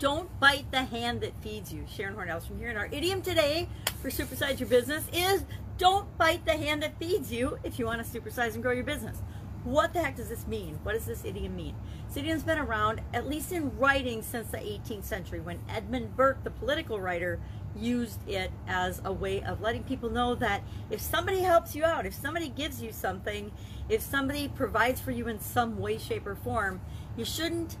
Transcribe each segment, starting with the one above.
Don't bite the hand that feeds you. Sharon Hornells from here. And our idiom today for supersize your business is don't bite the hand that feeds you if you want to supersize and grow your business. What the heck does this mean? What does this idiom mean? This idiom's been around, at least in writing, since the 18th century when Edmund Burke, the political writer, used it as a way of letting people know that if somebody helps you out, if somebody gives you something, if somebody provides for you in some way, shape, or form, you shouldn't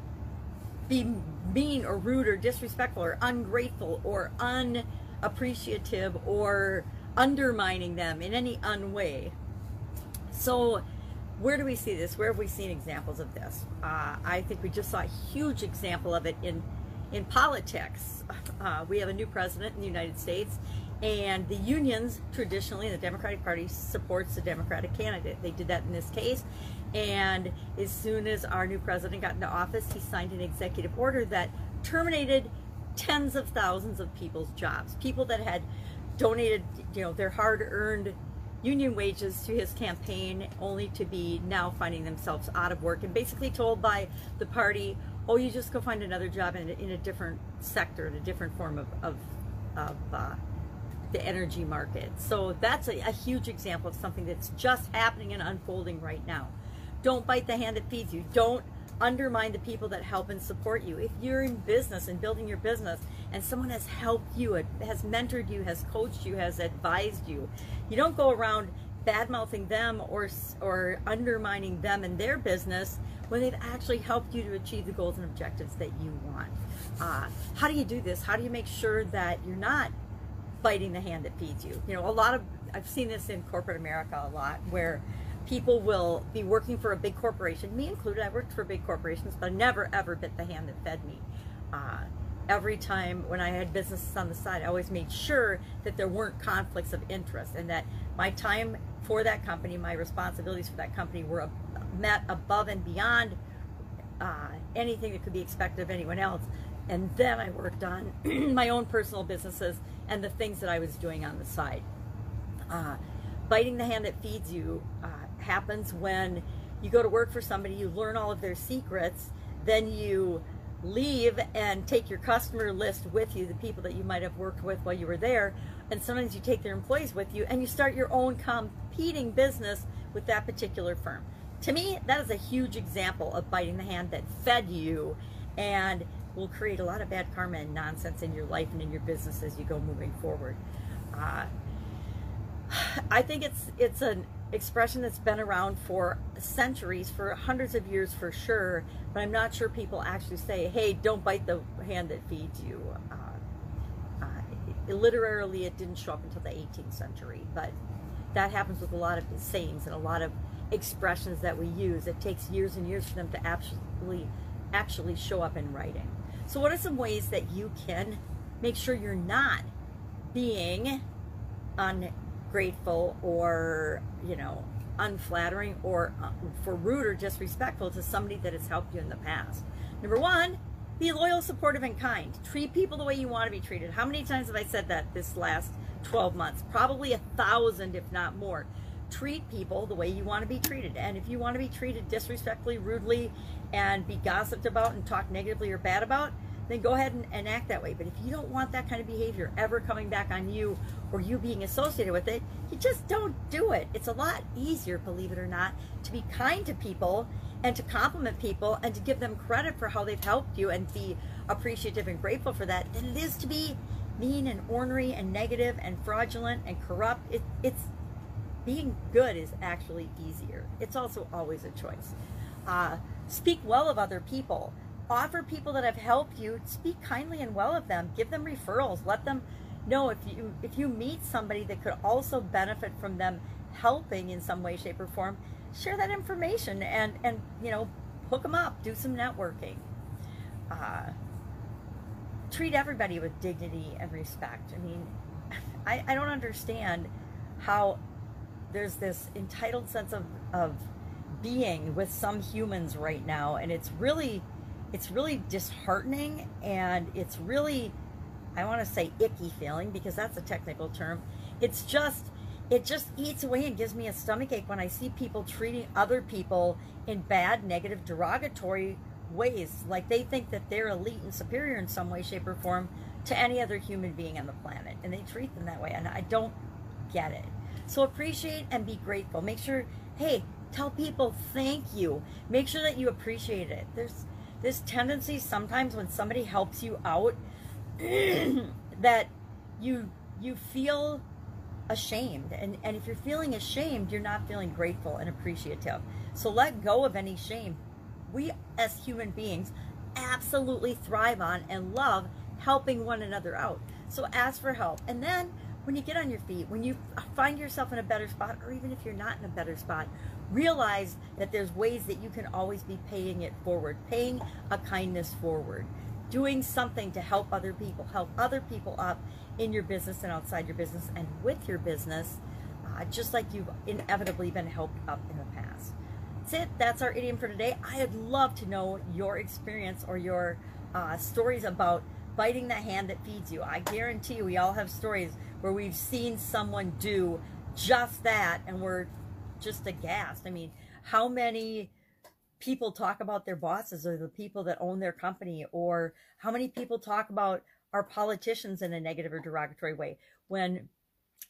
be mean or rude or disrespectful or ungrateful or unappreciative or undermining them in any unway. So, where do we see this? Where have we seen examples of this? Uh, I think we just saw a huge example of it in in politics. Uh, we have a new president in the United States, and the unions traditionally, the Democratic Party supports the Democratic candidate. They did that in this case, and as soon as our new president got into office, he signed an executive order that terminated tens of thousands of people's jobs. People that had donated, you know, their hard-earned union wages to his campaign only to be now finding themselves out of work and basically told by the party, oh, you just go find another job in a, in a different sector, in a different form of, of, of uh, the energy market. So that's a, a huge example of something that's just happening and unfolding right now. Don't bite the hand that feeds you. Don't undermine the people that help and support you. If you're in business and building your business and someone has helped you, has mentored you, has coached you, has advised you, you don't go around bad mouthing them or or undermining them and their business when they've actually helped you to achieve the goals and objectives that you want. Uh, how do you do this? How do you make sure that you're not biting the hand that feeds you? You know, a lot of I've seen this in corporate America a lot where people will be working for a big corporation, me included. I worked for big corporations, but I never ever bit the hand that fed me. Uh, every time when I had businesses on the side, I always made sure that there weren't conflicts of interest and that my time for that company, my responsibilities for that company were met above and beyond uh, anything that could be expected of anyone else. And then I worked on my own personal businesses and the things that I was doing on the side. Uh, biting the hand that feeds you uh, happens when you go to work for somebody, you learn all of their secrets, then you leave and take your customer list with you, the people that you might have worked with while you were there, and sometimes you take their employees with you and you start your own competing business with that particular firm. To me, that is a huge example of biting the hand that fed you and will create a lot of bad karma and nonsense in your life and in your business as you go moving forward. Uh, I think it's it's an expression that's been around for centuries, for hundreds of years for sure, but I'm not sure people actually say, hey, don't bite the hand that feeds you. Uh, uh, literally, it didn't show up until the 18th century, but that happens with a lot of sayings and a lot of expressions that we use. It takes years and years for them to actually, actually show up in writing. So what are some ways that you can make sure you're not being ungrateful or, you know, unflattering or uh, for rude or disrespectful to somebody that has helped you in the past. Number one, be loyal, supportive, and kind. Treat people the way you want to be treated. How many times have I said that this last 12 months? Probably a thousand, if not more. Treat people the way you want to be treated. And if you want to be treated disrespectfully, rudely, and be gossiped about and talked negatively or bad about, then go ahead and, and, act that way. But if you don't want that kind of behavior ever coming back on you or you being associated with it, you just don't do it. It's a lot easier, believe it or not, to be kind to people and to compliment people and to give them credit for how they've helped you and be appreciative and grateful for that than it is to be mean and ornery and negative and fraudulent and corrupt. It, it's being good is actually easier. It's also always a choice. Uh, speak well of other people offer people that have helped you, speak kindly and well of them. Give them referrals. Let them know if you if you meet somebody that could also benefit from them helping in some way, shape, or form. Share that information and and you know hook them up. Do some networking. Uh, treat everybody with dignity and respect. I mean, I, I don't understand how there's this entitled sense of, of being with some humans right now, and it's really it's really disheartening and it's really I want to say icky feeling because that's a technical term. It's just it just eats away and gives me a stomach ache when I see people treating other people in bad, negative, derogatory ways. Like they think that they're elite and superior in some way, shape, or form to any other human being on the planet. And they treat them that way. And I don't get it. So appreciate and be grateful. Make sure, hey, tell people thank you. Make sure that you appreciate it. There's this tendency sometimes when somebody helps you out that you you feel ashamed and, and if you're feeling ashamed you're not feeling grateful and appreciative so let go of any shame we as human beings absolutely thrive on and love helping one another out so ask for help and then when you get on your feet when you find yourself in a better spot or even if you're not in a better spot realize that there's ways that you can always be paying it forward paying a kindness forward doing something to help other people help other people up in your business and outside your business and with your business, uh, just like you've inevitably been helped up in the past. That's it. That's our idiom for today. I'd love to know your experience or your uh, stories about biting the hand that feeds you. I guarantee you, we all have stories where we've seen someone do just that and we're just aghast. I mean, how many people talk about their bosses or the people that own their company or how many people talk about our politicians in a negative or derogatory way when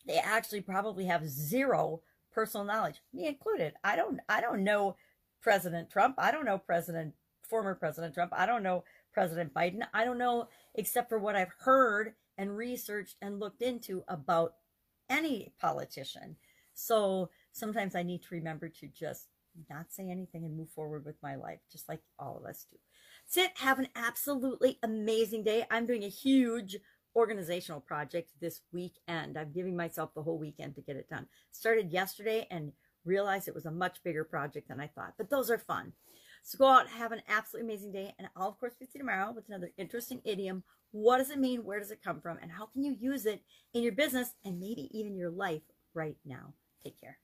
they actually probably have zero personal knowledge, me included. I don't I don't know President Trump. I don't know President former President Trump. I don't know President Biden. I don't know except for what I've heard and researched and looked into about any politician. So sometimes I need to remember to just not say anything and move forward with my life, just like all of us do. Sit, have an absolutely amazing day. I'm doing a huge organizational project this weekend. I'm giving myself the whole weekend to get it done. Started yesterday and realized it was a much bigger project than I thought, but those are fun. So go out, have an absolutely amazing day, and I'll, of course, be you tomorrow with another interesting idiom. What does it mean? Where does it come from? And how can you use it in your business and maybe even your life right now? Take care.